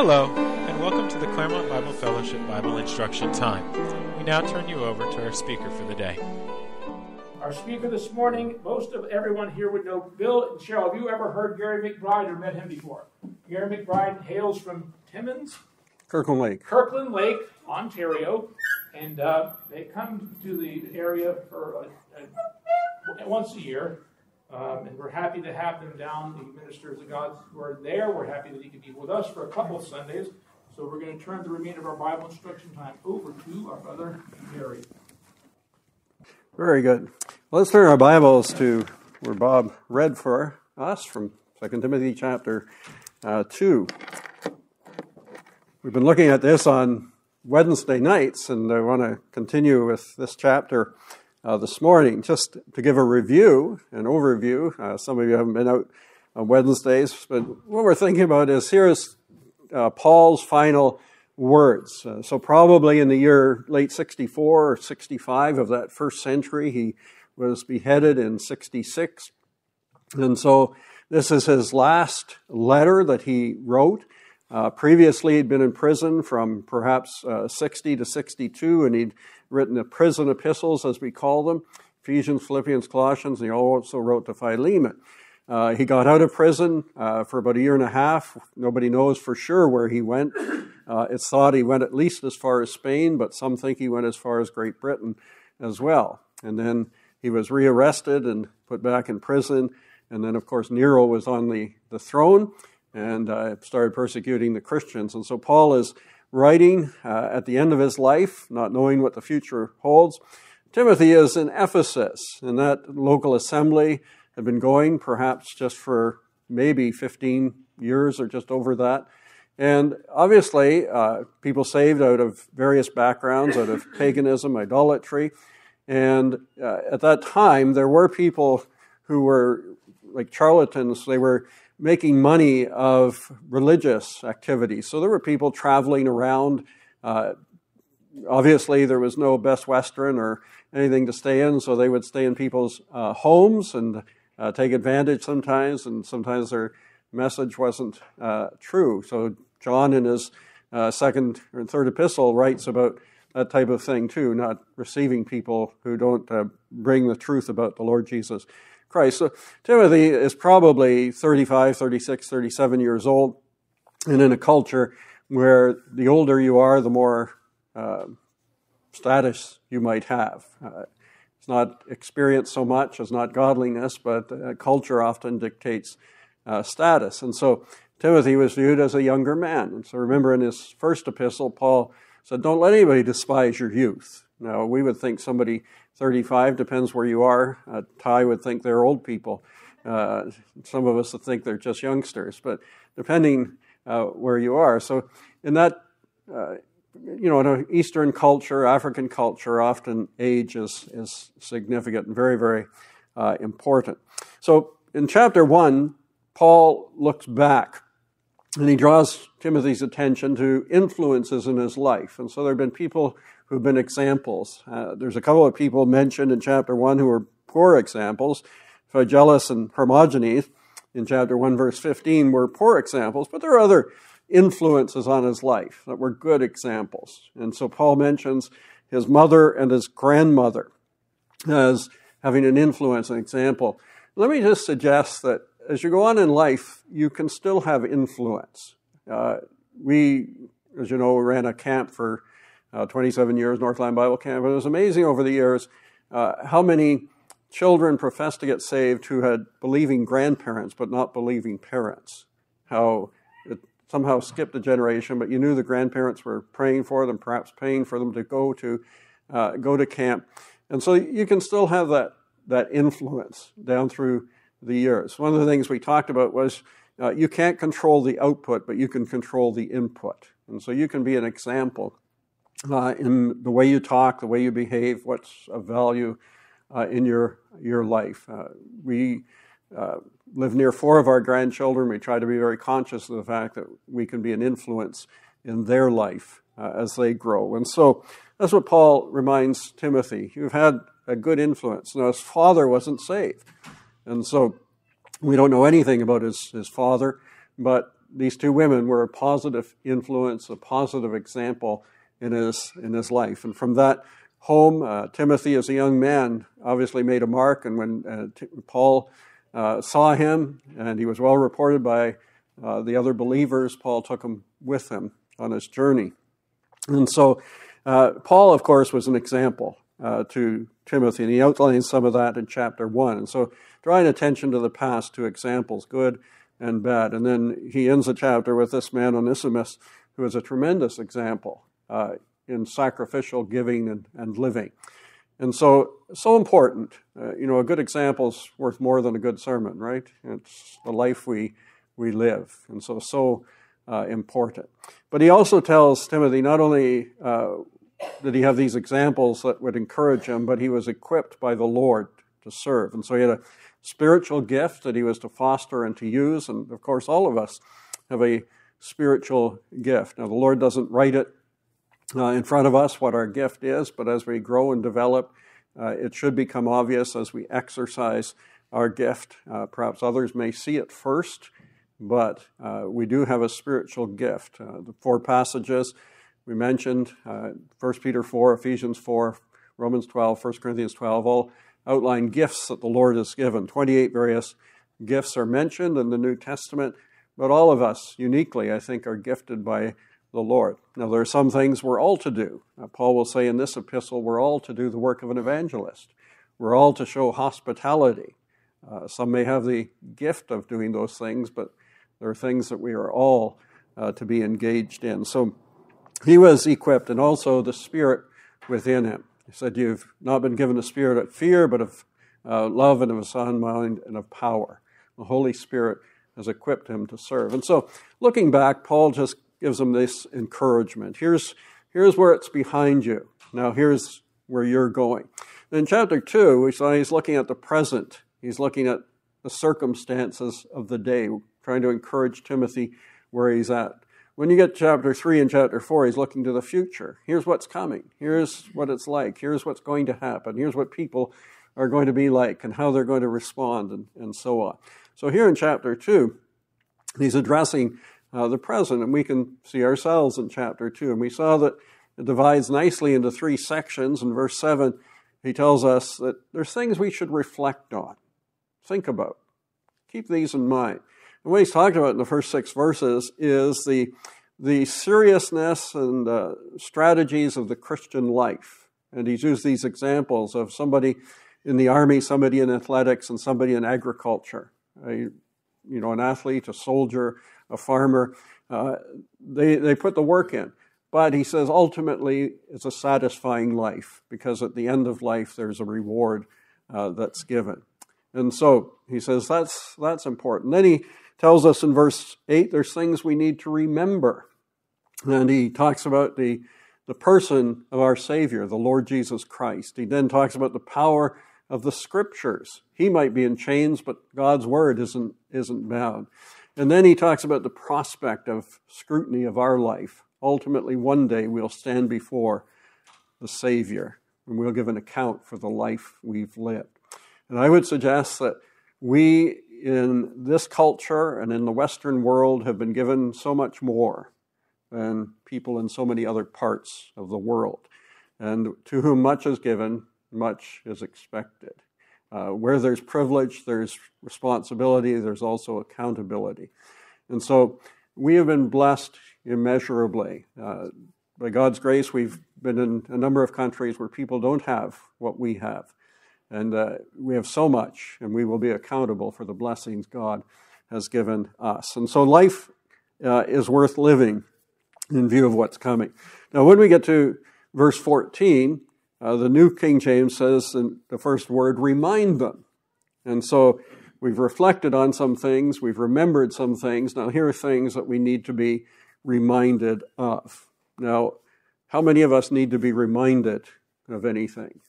Hello, and welcome to the Claremont Bible Fellowship Bible Instruction Time. We now turn you over to our speaker for the day. Our speaker this morning, most of everyone here would know Bill and Cheryl. Have you ever heard Gary McBride or met him before? Gary McBride hails from Timmins, Kirkland Lake. Kirkland Lake, Ontario, and uh, they come to the area for uh, uh, once a year. Um, and we're happy to have them down, the ministers of God who are there. We're happy that he could be with us for a couple of Sundays. So we're going to turn the remainder of our Bible instruction time over to our brother Gary. Very good. Let's turn our Bibles to where Bob read for us from 2 Timothy chapter uh, 2. We've been looking at this on Wednesday nights, and I want to continue with this chapter uh, this morning. Just to give a review, an overview. Uh, some of you haven't been out on Wednesdays, but what we're thinking about is here's uh, Paul's final words. Uh, so, probably in the year late 64 or 65 of that first century, he was beheaded in 66. And so, this is his last letter that he wrote. Uh, previously, he'd been in prison from perhaps uh, 60 to 62, and he'd written the prison epistles, as we call them Ephesians, Philippians, Colossians, and he also wrote to Philemon. Uh, he got out of prison uh, for about a year and a half. Nobody knows for sure where he went. Uh, it's thought he went at least as far as Spain, but some think he went as far as Great Britain as well. And then he was rearrested and put back in prison. And then, of course, Nero was on the, the throne and uh, started persecuting the Christians. And so Paul is writing uh, at the end of his life, not knowing what the future holds. Timothy is in Ephesus, and that local assembly had been going perhaps just for maybe 15 years or just over that. And obviously, uh, people saved out of various backgrounds, out of paganism, idolatry. And uh, at that time, there were people who were like charlatans. They were making money of religious activities. So there were people traveling around. Uh, obviously, there was no Best Western or anything to stay in, so they would stay in people's uh, homes and uh, take advantage sometimes, and sometimes their message wasn't uh, true. So John, in his uh, second or third epistle, writes about that type of thing too, not receiving people who don't uh, bring the truth about the Lord Jesus Christ. So Timothy is probably 35, 36, 37 years old, and in a culture where the older you are, the more uh, status you might have. Uh, it's not experience so much as not godliness, but uh, culture often dictates uh, status. And so Timothy was viewed as a younger man. And so remember in his first epistle, Paul said, Don't let anybody despise your youth. Now, we would think somebody 35, depends where you are. Uh, Ty would think they're old people. Uh, some of us would think they're just youngsters, but depending uh, where you are. So, in that, uh, you know, in an Eastern culture, African culture, often age is, is significant and very, very uh, important. So, in chapter 1, Paul looks back and he draws Timothy's attention to influences in his life. And so there have been people who've been examples. Uh, there's a couple of people mentioned in chapter 1 who are poor examples. Phygellus and Hermogenes in chapter 1, verse 15, were poor examples, but there are other influences on his life that were good examples. And so Paul mentions his mother and his grandmother as having an influence, an example. Let me just suggest that as you go on in life, you can still have influence. Uh, we, as you know, ran a camp for uh, 27 years, Northland Bible Camp. It was amazing over the years uh, how many children professed to get saved who had believing grandparents but not believing parents. How it somehow skipped a generation, but you knew the grandparents were praying for them, perhaps paying for them to go to uh, go to camp, and so you can still have that that influence down through the years. One of the things we talked about was uh, you can't control the output, but you can control the input, and so you can be an example uh, in the way you talk, the way you behave, what's of value uh, in your your life. Uh, we uh, live near four of our grandchildren. We try to be very conscious of the fact that we can be an influence in their life uh, as they grow. And so that's what Paul reminds Timothy. You've had a good influence. Now, his father wasn't saved. And so we don't know anything about his, his father, but these two women were a positive influence, a positive example in his, in his life. And from that home, uh, Timothy, as a young man, obviously made a mark. And when uh, T- Paul uh, saw him, and he was well reported by uh, the other believers, Paul took him with him on his journey. And so, uh, Paul, of course, was an example uh, to Timothy, and he outlines some of that in chapter 1. And so, drawing attention to the past, to examples, good and bad. And then he ends the chapter with this man, Onesimus, who is a tremendous example uh, in sacrificial giving and, and living. And so, so important. Uh, you know, a good example is worth more than a good sermon, right? It's the life we, we live. And so, so uh, important. But he also tells Timothy not only uh, did he have these examples that would encourage him, but he was equipped by the Lord to serve. And so he had a spiritual gift that he was to foster and to use. And of course, all of us have a spiritual gift. Now, the Lord doesn't write it uh, in front of us what our gift is, but as we grow and develop, uh, it should become obvious as we exercise our gift. Uh, perhaps others may see it first, but uh, we do have a spiritual gift. Uh, the four passages we mentioned 1 uh, Peter 4, Ephesians 4, Romans 12, 1 Corinthians 12 all outline gifts that the Lord has given. 28 various gifts are mentioned in the New Testament, but all of us uniquely, I think, are gifted by the Lord. Now, there are some things we're all to do. Now, Paul will say in this epistle, we're all to do the work of an evangelist. We're all to show hospitality. Uh, some may have the gift of doing those things, but there are things that we are all uh, to be engaged in. So he was equipped, and also the Spirit within him. He said, You've not been given a spirit of fear, but of uh, love and of a sound mind and of power. The Holy Spirit has equipped him to serve. And so, looking back, Paul just gives them this encouragement. Here's, here's where it's behind you. Now, here's where you're going. In chapter 2, we saw he's looking at the present, he's looking at the circumstances of the day, trying to encourage Timothy where he's at. When you get to chapter 3 and chapter 4, he's looking to the future. Here's what's coming. Here's what it's like. Here's what's going to happen. Here's what people are going to be like and how they're going to respond and, and so on. So here in chapter 2, he's addressing uh, the present, and we can see ourselves in chapter 2. And we saw that it divides nicely into three sections. In verse 7, he tells us that there's things we should reflect on, think about. Keep these in mind. And what he's talking about in the first six verses is the, the seriousness and uh, strategies of the Christian life. And he's used these examples of somebody in the army, somebody in athletics, and somebody in agriculture. A, you know, an athlete, a soldier, a farmer. Uh, they, they put the work in. But he says ultimately it's a satisfying life because at the end of life there's a reward uh, that's given. And so he says that's, that's important. Then he tells us in verse 8 there's things we need to remember. And he talks about the, the person of our Savior, the Lord Jesus Christ. He then talks about the power of the Scriptures. He might be in chains, but God's Word isn't, isn't bound. And then he talks about the prospect of scrutiny of our life. Ultimately, one day we'll stand before the Savior and we'll give an account for the life we've lived. And I would suggest that we in this culture and in the Western world have been given so much more than people in so many other parts of the world. And to whom much is given, much is expected. Uh, where there's privilege, there's responsibility, there's also accountability. And so we have been blessed immeasurably. Uh, by God's grace, we've been in a number of countries where people don't have what we have. And uh, we have so much, and we will be accountable for the blessings God has given us. And so life uh, is worth living in view of what's coming. Now, when we get to verse 14, uh, the New King James says in the first word, remind them. And so we've reflected on some things, we've remembered some things. Now, here are things that we need to be reminded of. Now, how many of us need to be reminded of anything?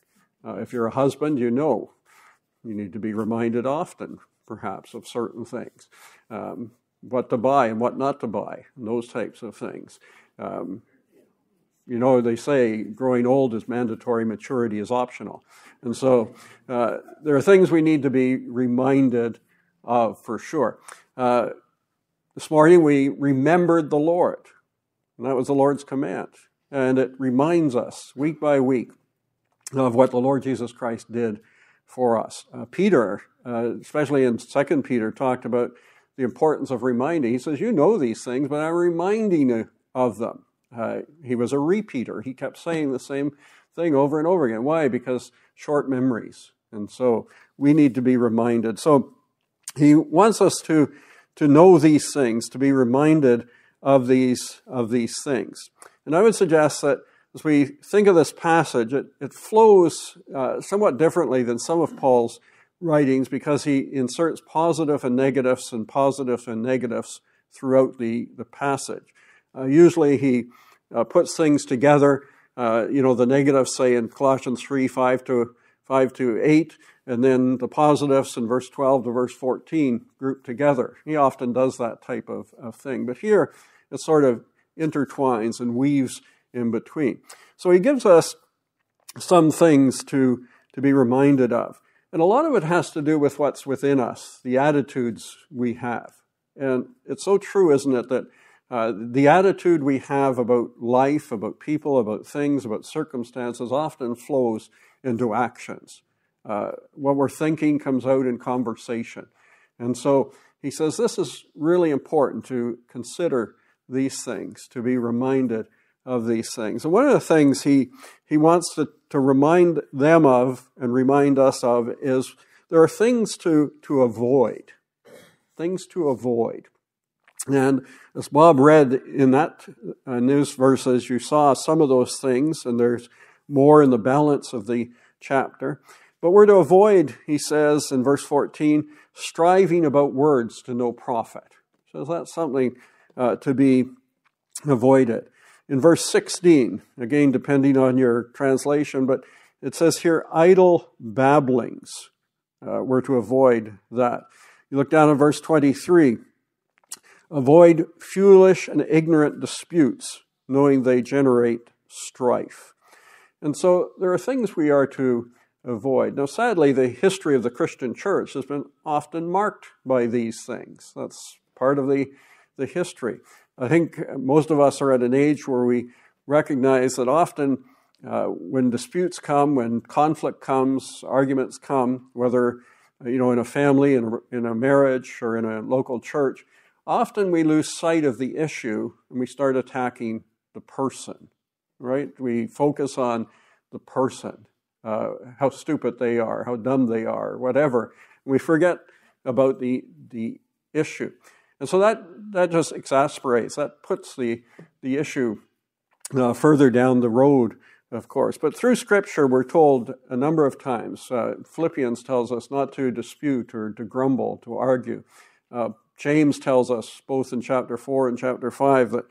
Uh, if you're a husband, you know you need to be reminded often, perhaps, of certain things. Um, what to buy and what not to buy, and those types of things. Um, you know, they say growing old is mandatory, maturity is optional. And so uh, there are things we need to be reminded of for sure. Uh, This morning we remembered the Lord, and that was the Lord's command. And it reminds us week by week of what the Lord Jesus Christ did for us. Uh, Peter, uh, especially in 2 Peter, talked about the importance of reminding. He says, You know these things, but I'm reminding you of them. Uh, he was a repeater. He kept saying the same thing over and over again. Why? Because short memories. And so we need to be reminded. So he wants us to to know these things, to be reminded of these, of these things. And I would suggest that as we think of this passage, it, it flows uh, somewhat differently than some of Paul's writings because he inserts positive and negatives and positives and negatives throughout the, the passage. Uh, usually he uh, puts things together, uh, you know, the negatives, say in Colossians 3 5 to, 5 to 8, and then the positives in verse 12 to verse 14 grouped together. He often does that type of, of thing. But here it sort of intertwines and weaves in between. So he gives us some things to, to be reminded of. And a lot of it has to do with what's within us, the attitudes we have. And it's so true, isn't it, that uh, the attitude we have about life, about people, about things, about circumstances often flows into actions. Uh, what we're thinking comes out in conversation. And so he says this is really important to consider these things, to be reminded of these things. And one of the things he, he wants to, to remind them of and remind us of is there are things to, to avoid. Things to avoid. And as Bob read in that uh, news verses, you saw some of those things, and there's more in the balance of the chapter. But we're to avoid, he says in verse 14, striving about words to no profit. So that's something uh, to be avoided. In verse 16, again, depending on your translation, but it says here, idle babblings. Uh, we're to avoid that. You look down at verse 23. Avoid foolish and ignorant disputes, knowing they generate strife. And so there are things we are to avoid. Now, sadly, the history of the Christian church has been often marked by these things. That's part of the, the history. I think most of us are at an age where we recognize that often uh, when disputes come, when conflict comes, arguments come, whether you know in a family, in a, in a marriage, or in a local church, often we lose sight of the issue and we start attacking the person. Right? We focus on the person uh, how stupid they are, how dumb they are, whatever. We forget about the, the issue. And so that, that just exasperates, that puts the, the issue uh, further down the road, of course. But through Scripture, we're told a number of times. Uh, Philippians tells us not to dispute or to grumble, to argue. Uh, James tells us, both in chapter 4 and chapter 5, that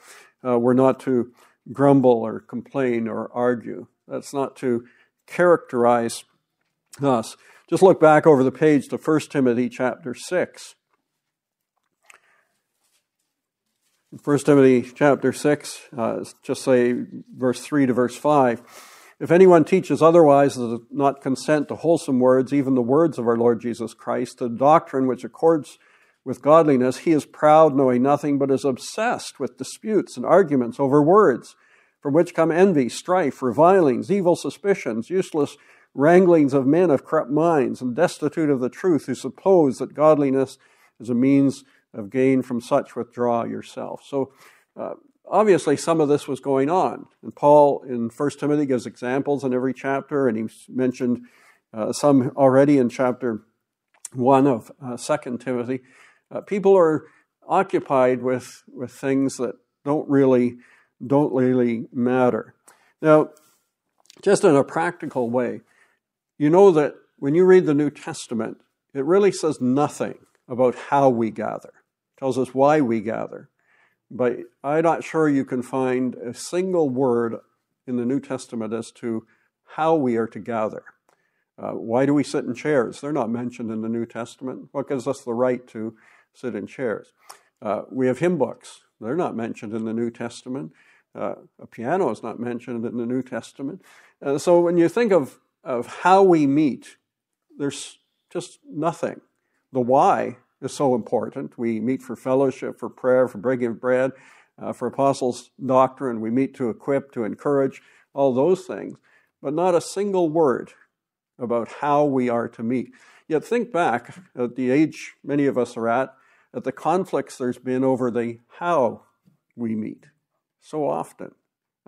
uh, we're not to grumble or complain or argue. That's not to characterize us. Just look back over the page to 1 Timothy chapter 6. 1 Timothy chapter 6, uh, just say verse 3 to verse 5. If anyone teaches otherwise, does not consent to wholesome words, even the words of our Lord Jesus Christ, the doctrine which accords with godliness, he is proud, knowing nothing, but is obsessed with disputes and arguments over words from which come envy, strife, revilings, evil suspicions, useless wranglings of men of corrupt minds, and destitute of the truth, who suppose that godliness is a means of gain from such withdraw yourself. So, uh, obviously, some of this was going on. And Paul in 1 Timothy gives examples in every chapter, and he's mentioned uh, some already in chapter 1 of uh, 2 Timothy. Uh, people are occupied with, with things that don't really don't really matter. Now, just in a practical way, you know that when you read the New Testament, it really says nothing about how we gather. It tells us why we gather. But I'm not sure you can find a single word in the New Testament as to how we are to gather. Uh, why do we sit in chairs? They're not mentioned in the New Testament. What gives us the right to sit in chairs? Uh, we have hymn books. They're not mentioned in the New Testament. Uh, a piano is not mentioned in the New Testament. Uh, so when you think of, of how we meet, there's just nothing. The why is so important. We meet for fellowship, for prayer, for breaking of bread, uh, for apostles' doctrine. We meet to equip, to encourage, all those things, but not a single word about how we are to meet. Yet think back at the age many of us are at, at the conflicts there's been over the how we meet so often.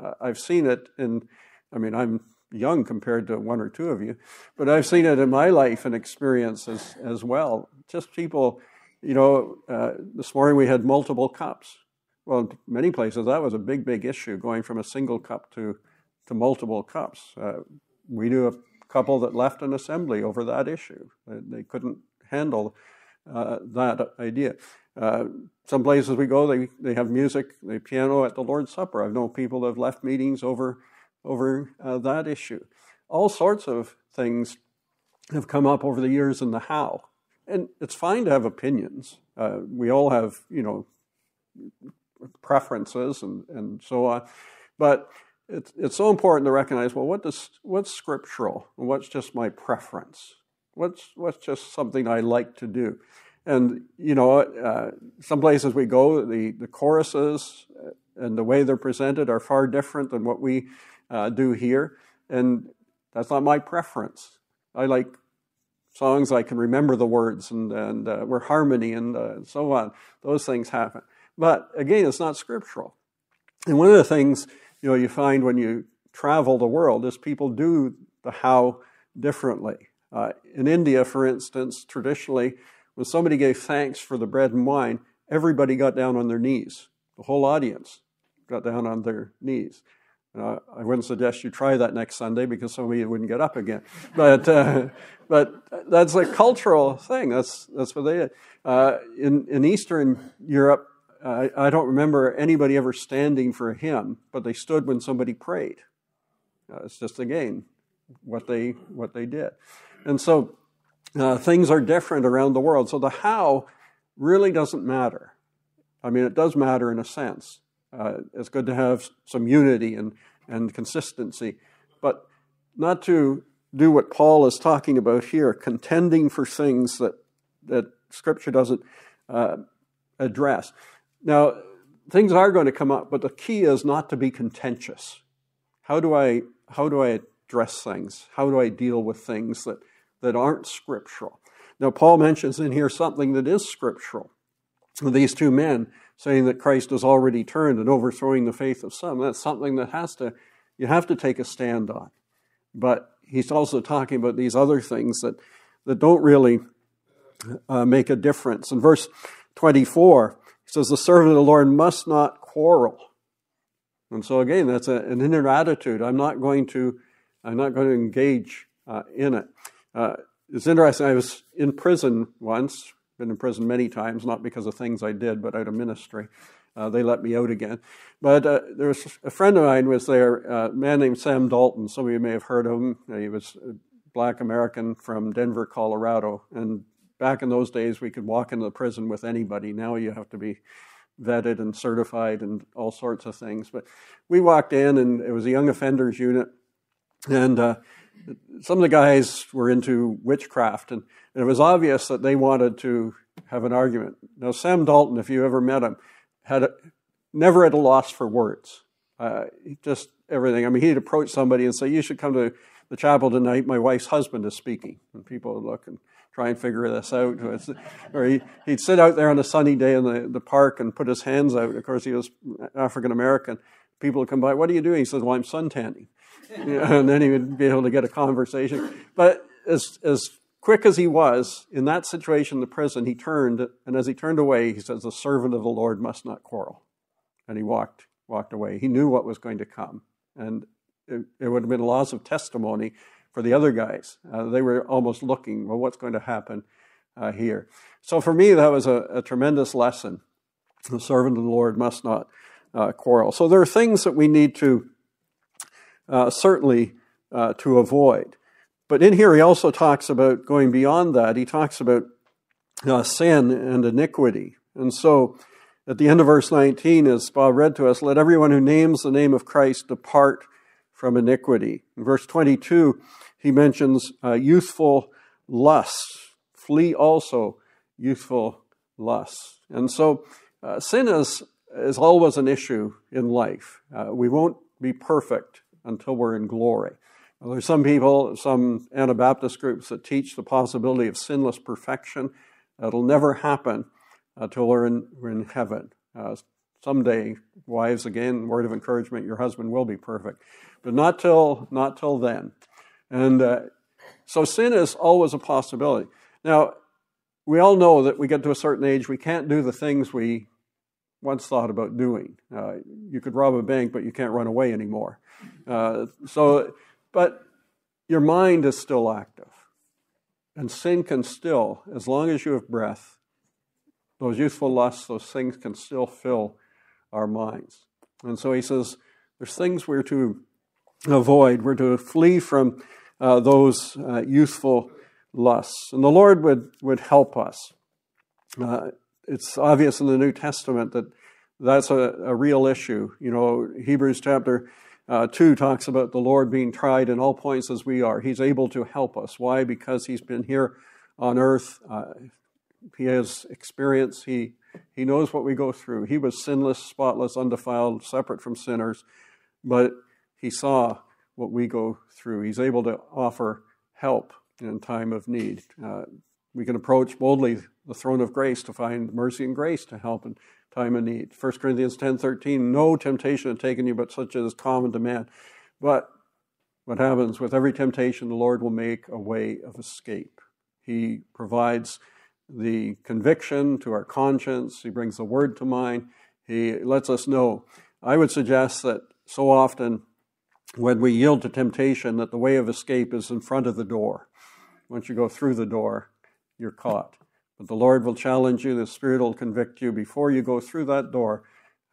Uh, I've seen it in, I mean, I'm young compared to one or two of you, but I've seen it in my life and experience as, as well. Just people, you know, uh, this morning we had multiple cups. Well, many places that was a big, big issue, going from a single cup to, to multiple cups. Uh, we knew couple that left an assembly over that issue. They, couldn't handle uh, that idea. Uh, some places we go, they, they have music, they piano at the Lord's Supper. I've known people that have left meetings over, over uh, that issue. All sorts of things have come up over the years in the how. And it's fine to have opinions. Uh, we all have, you know, preferences and, and so on. But it's, it's so important to recognize well, what does, what's scriptural and what's just my preference? What's, what's just something I like to do? And, you know, uh, some places we go, the, the choruses and the way they're presented are far different than what we uh, do here. And that's not my preference. I like songs I can remember the words and, and uh, where harmony and uh, so on. Those things happen. But again, it's not scriptural. And one of the things you know you find when you travel the world is people do the how differently. Uh, in India, for instance, traditionally when somebody gave thanks for the bread and wine, everybody got down on their knees. The whole audience got down on their knees. Uh, I wouldn't suggest you try that next Sunday because some of you wouldn't get up again. But, uh, but that's a cultural thing. That's, that's what they did. Uh, in, in Eastern Europe, I, I, don't remember anybody ever standing for a hymn, but they stood when somebody prayed. Uh, it's just, again, what they, what they did. And so uh, things are different around the world. So the how really doesn't matter. I mean, it does matter in a sense. Uh, it's good to have some unity and, and consistency, but not to do what Paul is talking about here, contending for things that, that Scripture doesn't uh, address. Now, things are going to come up, but the key is not to be contentious. How do I, how do I address things? How do I deal with things that that aren't scriptural. Now, Paul mentions in here something that is scriptural. These two men saying that Christ has already turned and overthrowing the faith of some. That's something that has to, you have to take a stand on. But he's also talking about these other things that, that don't really uh, make a difference. In verse 24, he says, The servant of the Lord must not quarrel. And so again, that's a, an inner attitude. I'm not going to, I'm not going to engage uh, in it. Uh, it's interesting. I was in prison once. Been in prison many times, not because of things I did, but out of ministry. Uh, they let me out again. But uh, there was a friend of mine was there, a man named Sam Dalton. Some of you may have heard of him. He was a black American from Denver, Colorado. And back in those days, we could walk into the prison with anybody. Now you have to be vetted and certified and all sorts of things. But we walked in, and it was a young offenders unit. And uh, some of the guys were into witchcraft, and, it was obvious that they wanted to have an argument. Now, Sam Dalton, if you ever met him, had a, never at a loss for words. Uh, just everything. I mean, he'd approach somebody and say, "You should come to the chapel tonight. My wife's husband is speaking." And people would look and try and figure this out. Or he, would sit out there on a sunny day in the, the park and put his hands out. Of course, he was African American. People would come by. What are you doing? He says, "Well, I'm suntanning." and then he would be able to get a conversation. But as, as quick as he was in that situation in the prison, he turned, and as he turned away, he says, The servant of the Lord must not quarrel. And he walked, walked away. He knew what was going to come. And it, would have been a loss of testimony for the other guys. Uh, they were almost looking, well, what's going to happen uh, here? So for me, that was a, a, tremendous lesson. The servant of the Lord must not uh, quarrel. So there are things that we need to uh, certainly uh, to avoid. But in here, he also talks about going beyond that. He talks about uh, sin and iniquity. And so, at the end of verse 19, as Bob read to us, let everyone who names the name of Christ depart from iniquity. In verse 22, he mentions uh, youthful lusts. Flee also youthful lusts. And so uh, sin is, is always an issue in life. Uh, we won't be perfect until we're in glory. There's some people, some Anabaptist groups that teach the possibility of sinless perfection. It'll never happen until we're in, we're in heaven. Someday, wives, again, word of encouragement, your husband will be perfect, but not till not till then. And uh, so sin is always a possibility. Now, we all know that we get to a certain age, we can't do the things we once thought about doing. Uh, you could rob a bank, but you can't run away anymore. Uh, so, but your mind is still active. And sin can still, as long as you have breath, those youthful lusts, those things can still fill our minds. And so he says, there's things we're to avoid. We're to flee from uh, those uh, youthful lusts. And the Lord would, would help us. Uh, it's obvious in the New Testament that that's a, a real issue. You know, Hebrews chapter uh, 2 talks about the Lord being tried in all points as we are. He's able to help us. Why? Because He's been here on earth. Uh, he has experience. He, he knows what we go through. He was sinless, spotless, undefiled, separate from sinners, but He saw what we go through. He's able to offer help in time of need. Uh, we can approach boldly the throne of grace to find mercy and grace to help in time of need. 1 Corinthians 10:13 no temptation has taken you but such as is common to man. But what happens with every temptation the Lord will make a way of escape. He provides the conviction to our conscience, he brings the word to mind, he lets us know. I would suggest that so often when we yield to temptation that the way of escape is in front of the door. Once you go through the door, you're caught. But the Lord will challenge you, the Spirit will convict you before you go through that door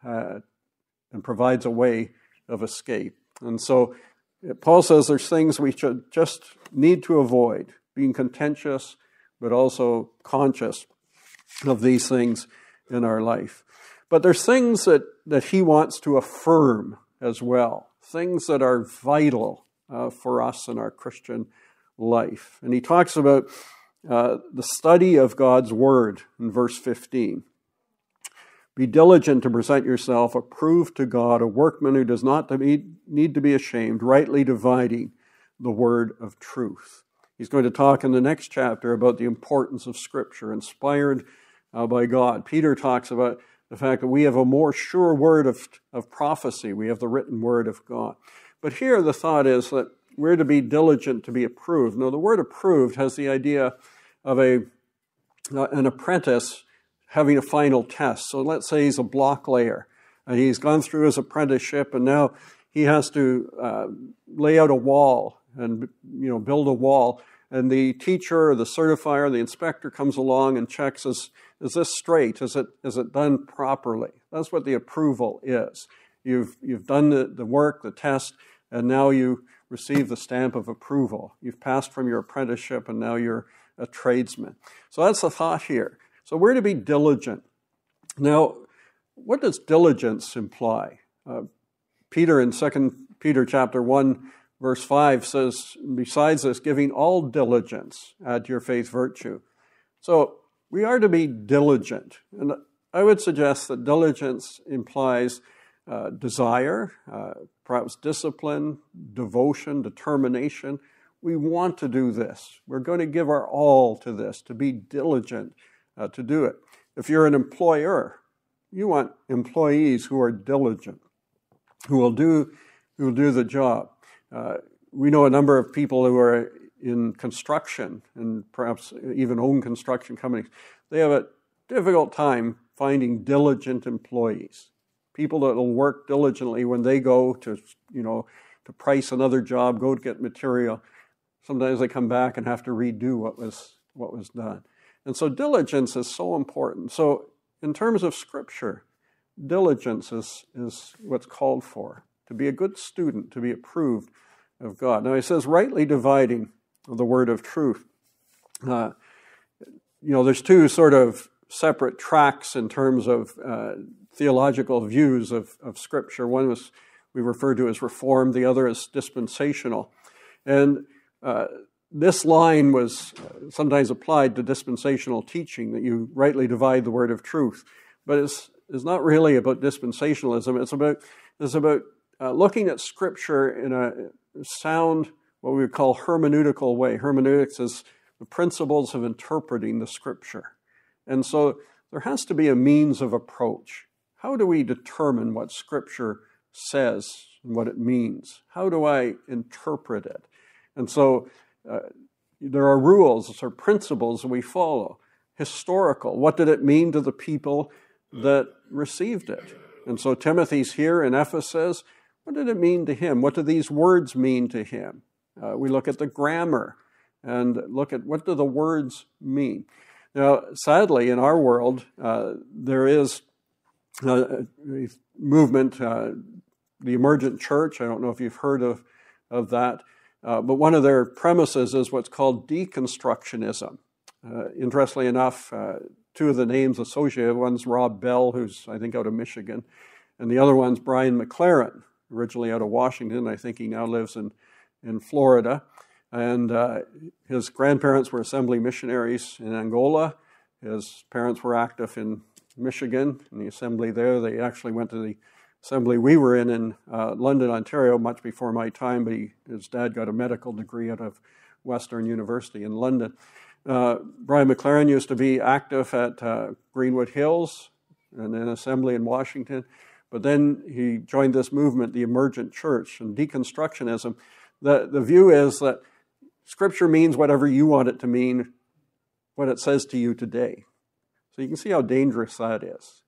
uh, and provides a way of escape. And so Paul says there's things we should just need to avoid being contentious, but also conscious of these things in our life. But there's things that, that he wants to affirm as well, things that are vital uh, for us in our Christian life. And he talks about uh, the study of God's Word in verse 15. Be diligent to present yourself approved to God, a workman who does not need to be ashamed, rightly dividing the word of truth. He's going to talk in the next chapter about the importance of Scripture, inspired uh, by God. Peter talks about the fact that we have a more sure word of, of prophecy. We have the written word of God. But here the thought is that we're to be diligent to be approved. Now, the word approved has the idea of a, uh, an apprentice having a final test. So let's say he's a block layer and he's gone through his apprenticeship and now he has to uh, lay out a wall and you know build a wall and the teacher or the certifier the inspector comes along and checks is, is this straight is it, is it done properly that's what the approval is you've, you've done the, the work the test and now you receive the stamp of approval. You've passed from your apprenticeship and now you're a tradesman. So that's the thought here. So we're to be diligent. Now, what does diligence imply? Uh, Peter in 2 Peter chapter 1 verse 5 says, besides this, giving all diligence, add to your faith virtue. So we are to be diligent. And I would suggest that diligence implies uh, desire, uh, perhaps discipline, devotion, determination. We want to do this. We're going to give our all to this, to be diligent uh, to do it. If you're an employer, you want employees who are diligent, who will do, who will do the job. Uh, we know a number of people who are in construction and perhaps even own construction companies. They have a difficult time finding diligent employees people that will work diligently when they go to, you know, to price another job, go to get material. Sometimes they come back and have to redo what was what was done. And so diligence is so important. So in terms of scripture, diligence is, is what's called for. To be a good student, to be approved of God. Now he says, rightly dividing the word of truth. Uh, you know, there's two sort of separate tracks in terms of uh, theological views of, of Scripture. One was we refer to as Reformed, the other is dispensational. And uh, this line was sometimes applied to dispensational teaching that you rightly divide the word of truth, but it's, it's not really about dispensationalism. It's about, it's about uh, looking at Scripture in a sound, what we would call hermeneutical way. Hermeneutics is the principles of interpreting the Scripture. And so there has to be a means of approach. How do we determine what Scripture says and what it means? How do I interpret it? And so uh, there are rules or principles we follow. Historical. What did it mean to the people that received it? And so Timothy's here in Ephesus. What did it mean to him? What do these words mean to him? Uh, we look at the grammar and look at what do the words mean. Now, sadly, in our world, uh, there is a, a movement, uh, the emergent church. I don't know if you've heard of, of that, uh, but one of their premises is what's called deconstructionism. Uh, interestingly enough, uh, two of the names associated one's Rob Bell, who's, I think, out of Michigan, and the other one's Brian McLaren, originally out of Washington. I think he now lives in, in Florida. And uh, his grandparents were assembly missionaries in Angola. His parents were active in Michigan, in the assembly there. They actually went to the assembly we were in in uh, London, Ontario, much before my time, but he, his dad got a medical degree out of Western University in London. Uh, Brian McLaren used to be active at uh, Greenwood Hills and an assembly in Washington, but then he joined this movement, the Emergent Church, and deconstructionism. The, the view is that Scripture means whatever you want it to mean, what it says to you today. So you can see how dangerous that is.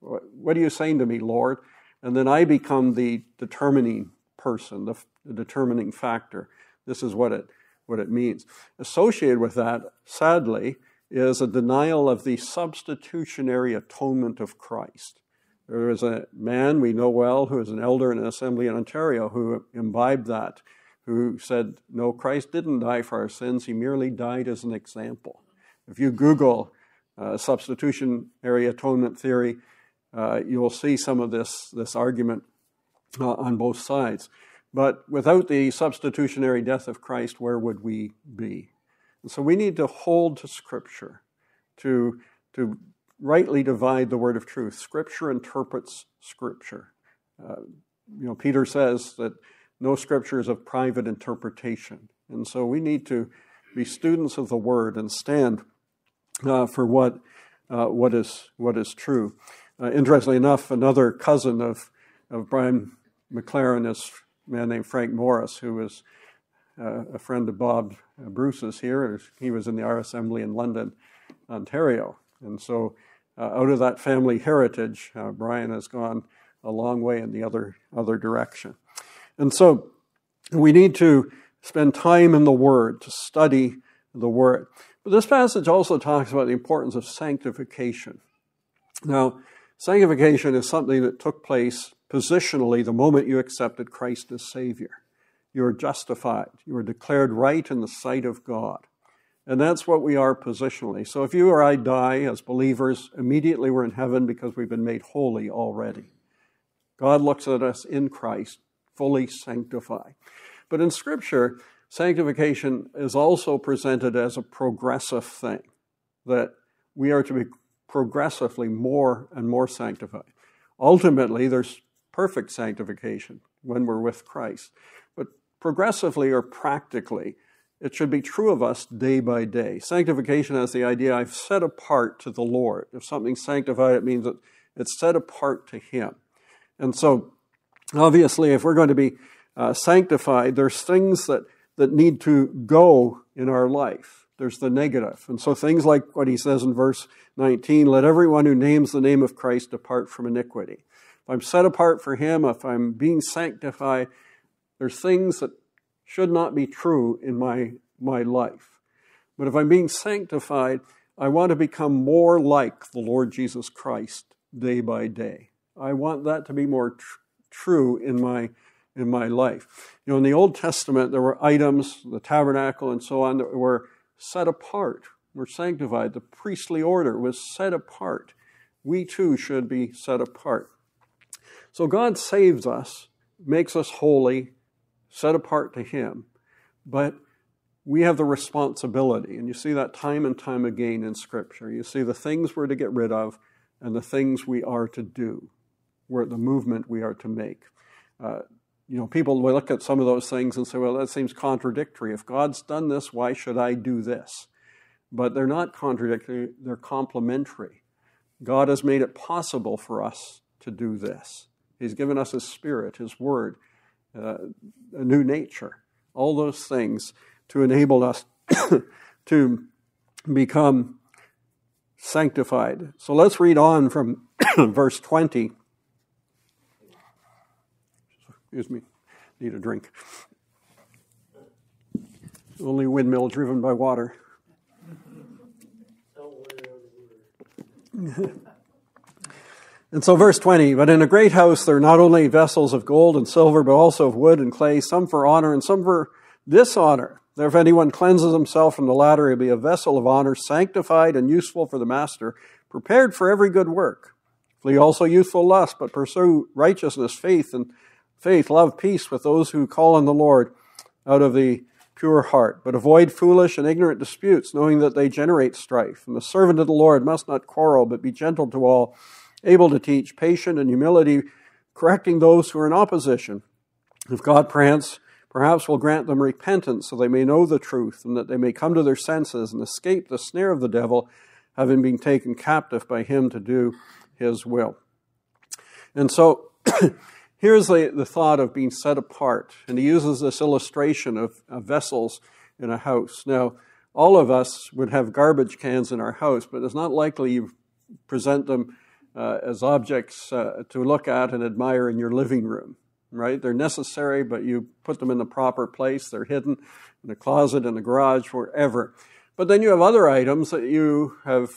What are you saying to me, Lord? And then I become the determining person, the, the determining factor. This is what it, what it means. Associated with that, sadly, is a denial of the substitutionary atonement of Christ. There is a man we know well who is an elder in an assembly in Ontario who imbibed that who said, No, Christ didn't die for our sins, he merely died as an example. If you Google uh, substitutionary atonement theory, uh, you'll see some of this, this argument uh, on both sides. But without the substitutionary death of Christ, where would we be? And so we need to hold to Scripture to, to rightly divide the word of truth. Scripture interprets Scripture. Uh, you know, Peter says that no scripture is of private interpretation. And so we need to be students of the word and stand uh, for what, uh, what, is, what is true. Uh, interestingly enough, another cousin of, of Brian McLaren is a man named Frank Morris, who was uh, a friend of Bob Bruce's here. He was in the R Assembly in London, Ontario. And so, uh, out of that family heritage, uh, Brian has gone a long way in the other, other direction. And so we need to spend time in the Word, to study the Word. But this passage also talks about the importance of sanctification. Now, sanctification is something that took place positionally the moment you accepted Christ as Savior. You are justified, you are declared right in the sight of God. And that's what we are positionally. So if you or I die as believers, immediately we're in heaven because we've been made holy already. God looks at us in Christ fully sanctified. But in Scripture, sanctification is also presented as a progressive thing, that we are to be progressively more and more sanctified. Ultimately, there's perfect sanctification when we're with Christ. But progressively or practically, it should be true of us day by day. Sanctification has the idea I've set apart to the Lord. If something's sanctified, it means that it's set apart to Him. And so obviously, if we're going to be uh, sanctified, there's things that, that need to go in our life. There's the negative. And so things like what he says in verse 19 let everyone who names the name of Christ depart from iniquity. If I'm set apart for him, if I'm being sanctified, there's things that should not be true in my, my life. But if I'm being sanctified, I want to become more like the Lord Jesus Christ day by day. I want that to be more tr- true in my in my life. You know, in the Old Testament, there were items, the tabernacle and so on, that were set apart, were sanctified. The priestly order was set apart. We too should be set apart. So God saves us, makes us holy, set apart to Him. But we have the responsibility, and you see that time and time again in Scripture. You see the things we're to get rid of and the things we are to do, where the movement we are to make. Uh, you know, people will look at some of those things and say, well, that seems contradictory. If God's done this, why should I do this? But they're not contradictory, they're complementary. God has made it possible for us to do this. He's given us His Spirit, His Word, uh, a new nature, all those things to enable us to become sanctified. So let's read on from verse 20. Excuse me, need a drink. Only windmill driven by water. and so, verse 20 But in a great house there are not only vessels of gold and silver, but also of wood and clay, some for honor and some for dishonor. There, if anyone cleanses himself from the latter, he'll be a vessel of honor, sanctified and useful for the master, prepared for every good work. Flee also youthful lust, but pursue righteousness, faith, and faith, love, peace with those who call on the Lord out of the pure heart. But avoid foolish and ignorant disputes, knowing that they generate strife. And the servant of the Lord must not quarrel, but be gentle to all, able to teach, patient and humility, correcting those who are in opposition. If God perchance Perhaps will grant them repentance so they may know the truth and that they may come to their senses and escape the snare of the devil, having been taken captive by him to do his will. And so here's the, the thought of being set apart. And he uses this illustration of, of vessels in a house. Now, all of us would have garbage cans in our house, but it's not likely you present them uh, as objects uh, to look at and admire in your living room right? They're necessary, but you put them in the proper place. They're hidden in a closet, in a garage, wherever. But then you have other items that you have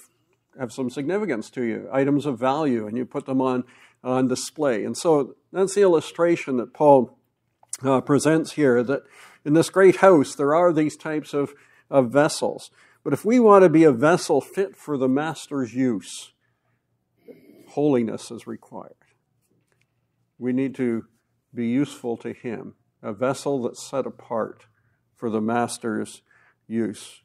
have some significance to you, items of value, and you put them on on display. And so that's the illustration that Paul uh, presents here. That in this great house there are these types of, of vessels. But if we want to be a vessel fit for the master's use, holiness is required. We need to be useful to him, a vessel that's set apart for the master's use.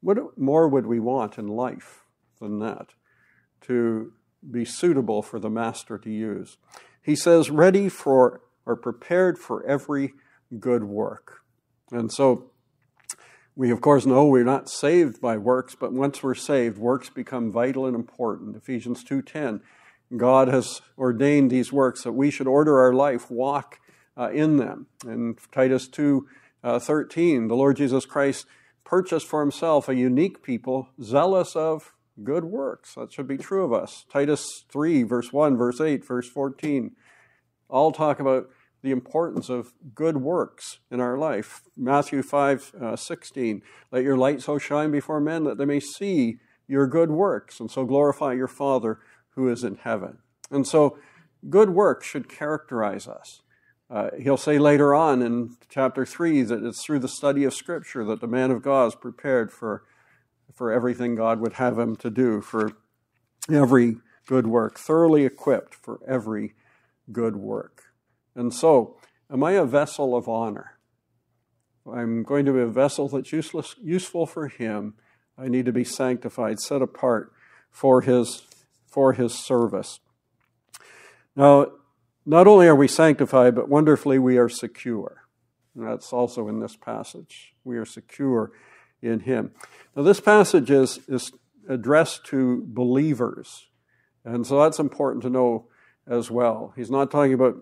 What more would we want in life than that? To be suitable for the master to use. He says, ready for or prepared for every good work. And so we, of course, know we're not saved by works, but once we're saved, works become vital and important. Ephesians 2.10 God has ordained these works that we should order our life, walk uh, in them. In Titus 2 uh, 13, the Lord Jesus Christ purchased for himself a unique people zealous of good works. That should be true of us. Titus 3, verse 1, verse 8, verse 14, all talk about the importance of good works in our life. Matthew 5, uh, 16, let your light so shine before men that they may see your good works and so glorify your Father who is in heaven. And so, good works should characterize us. Uh, he'll say later on in chapter 3 that it's through the study of Scripture that the man of God is prepared for, for everything God would have him to do, for every good work, thoroughly equipped for every good work. And so, am I a vessel of honor? I'm going to be a vessel that's useless, useful for Him. I need to be sanctified, set apart for His for his service. Now, not only are we sanctified, but wonderfully we are secure. And that's also in this passage. We are secure in him. Now, this passage is, is addressed to believers. And so that's important to know as well. He's not talking about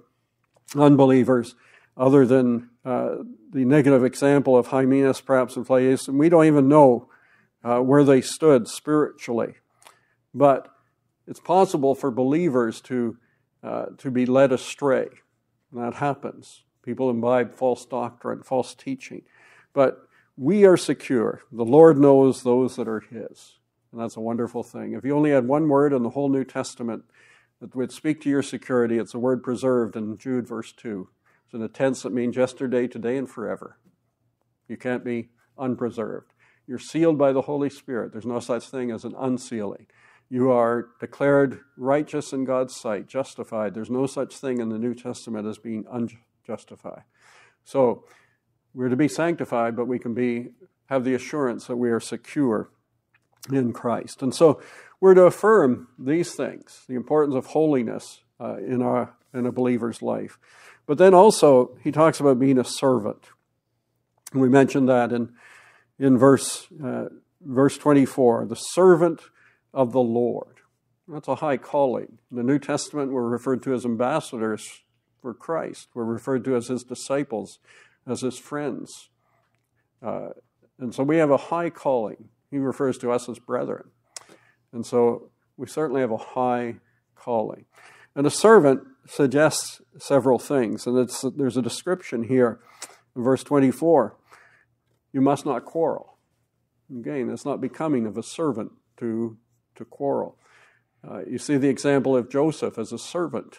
unbelievers other than uh, the negative example of Hymenaeus, perhaps, and Philetus. And we don't even know uh, where they stood spiritually. But it's possible for believers to, uh, to be led astray. And that happens. People imbibe false doctrine, false teaching. But we are secure. The Lord knows those that are His. And that's a wonderful thing. If you only had one word in the whole New Testament that would speak to your security, it's the word preserved in Jude, verse 2. It's in a tense that means yesterday, today, and forever. You can't be unpreserved. You're sealed by the Holy Spirit. There's no such thing as an unsealing. You are declared righteous in God's sight, justified. There's no such thing in the New Testament as being unjustified. So, we're to be sanctified, but we can be have the assurance that we are secure in Christ. And so we're to affirm these things, the importance of holiness uh, in, our, in a believer's life. But then also, he talks about being a servant. And we mentioned that in, in verse, uh, verse 24 the servant of the Lord. That's a high calling. In the New Testament, we're referred to as ambassadors for Christ, we're referred to as his disciples, as his friends. Uh, and so we have a high calling. He refers to us as brethren. And so we certainly have a high calling. And a servant suggests several things, and there's a description here in verse 24. You must not quarrel. Again, it's not becoming of a servant to, to quarrel. Uh, you see the example of Joseph as a servant.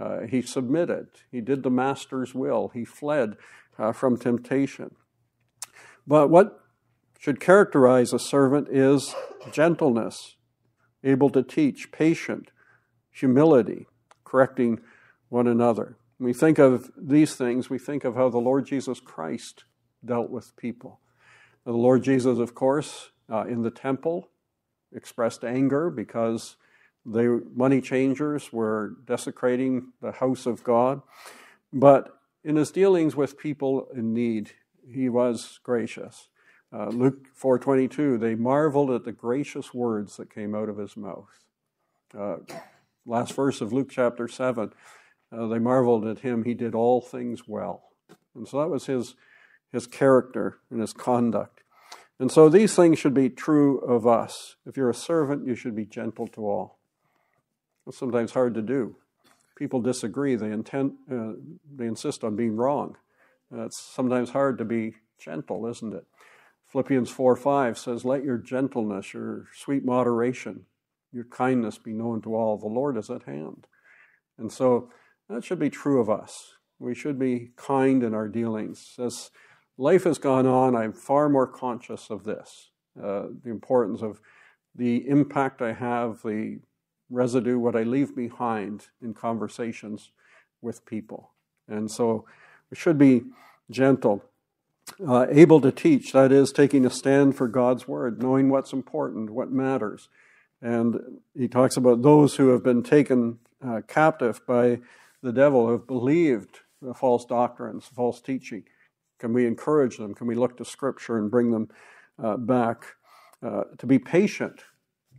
Uh, he submitted, he did the master's will, he fled uh, from temptation. But what should characterize a servant is gentleness, able to teach, patient, humility, correcting one another. When we think of these things, we think of how the Lord Jesus Christ dealt with people. The Lord Jesus, of course, uh, in the temple, expressed anger because the money changers were desecrating the house of God. But in his dealings with people in need, he was gracious. Uh, Luke 4:22, they marveled at the gracious words that came out of his mouth. Uh, last verse of Luke chapter 7, uh, they marveled at him. He did all things well. And so that was his, his character and his conduct. And so these things should be true of us. If you're a servant, you should be gentle to all. It's sometimes hard to do. People disagree. They, intend, uh, they insist on being wrong. Uh, it's sometimes hard to be gentle, isn't it? Philippians 4 5 says, Let your gentleness, your sweet moderation, your kindness be known to all. The Lord is at hand. And so that should be true of us. We should be kind in our dealings. As life has gone on, I'm far more conscious of this uh, the importance of the impact I have, the residue, what I leave behind in conversations with people. And so we should be gentle uh, able to teach, that is, taking a stand for God's word, knowing what's important, what matters. And he talks about those who have been taken uh, captive by the devil, who have believed the false doctrines, false teaching. Can we encourage them? Can we look to Scripture and bring them uh, back? Uh, to be patient.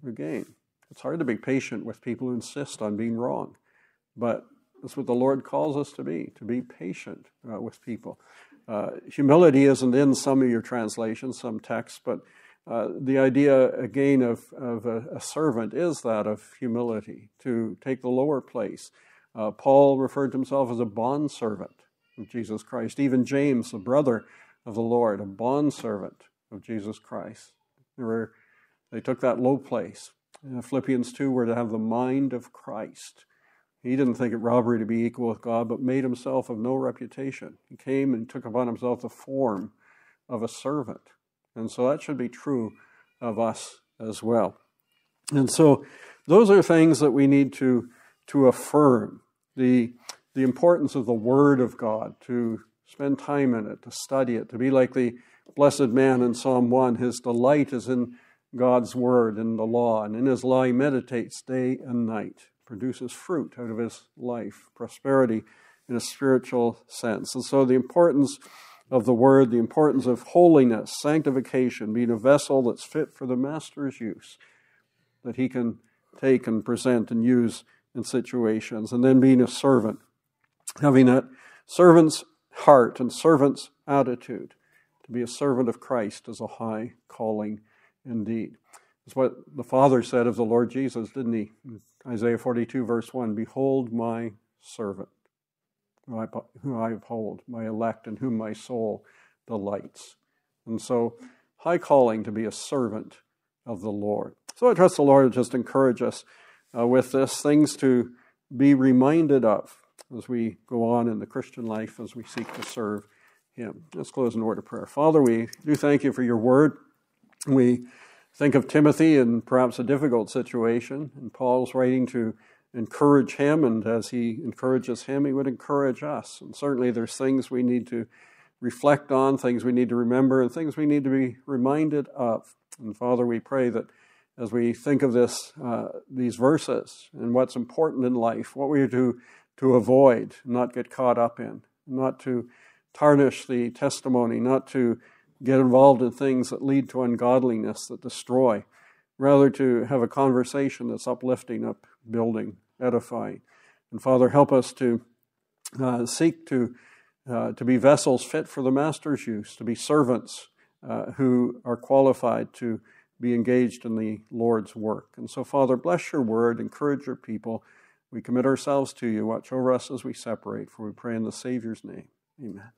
Again, it's hard to be patient with people who insist on being wrong, but that's what the Lord calls us to be, to be patient uh, with people. Uh, humility isn't in some of your translations, some texts, but uh, the idea again of, of a, a, servant is that of humility, to take the lower place. Uh, Paul referred to himself as a bondservant of Jesus Christ. Even James, the brother of the Lord, a bondservant of Jesus Christ. They, were, they took that low place. Philippians 2 were to have the mind of Christ. He didn't think it robbery to be equal with God, but made himself of no reputation. He came and took upon himself the form of a servant. And so that should be true of us as well. And so those are things that we need to, to affirm the, the importance of the Word of God, to spend time in it, to study it, to be like the blessed man in Psalm 1. His delight is in God's Word and the law, and in his law he meditates day and night produces fruit out of his life, prosperity in a spiritual sense. And so the importance of the word, the importance of holiness, sanctification, being a vessel that's fit for the master's use, that he can take and present and use in situations, and then being a servant, having that servant's heart and servant's attitude. To be a servant of Christ is a high calling indeed. It's what the Father said of the Lord Jesus, didn't he? Isaiah 42, verse 1 Behold my servant, who I, uphold, my elect, in whom my soul delights. And so, high calling to be a servant of the Lord. So I trust the Lord will just encourage us uh, with this, things to be reminded of as we go on in the Christian life, as we seek to serve Him. Let's close in word of prayer. Father, we do thank you for your word. We Think of Timothy in perhaps a difficult situation, and Paul's writing to encourage him, and as he encourages him, he would encourage us. And certainly there's things we need to reflect on, things we need to remember, and things we need to be reminded of. And Father, we pray that as we think of this, uh, these verses and what's important in life, what we are to, to avoid, not get caught up in, not to tarnish the testimony, not to get involved in things that lead to ungodliness, that destroy, rather to have a conversation that's uplifting, upbuilding, edifying. And Father, help us to uh, seek to, uh, to be vessels fit for the Master's use, to be servants uh, who are qualified to be engaged in the Lord's work. And so, Father, bless your word, encourage your people. We commit ourselves to you. Watch over us as we separate, for we pray in the Savior's name. Amen.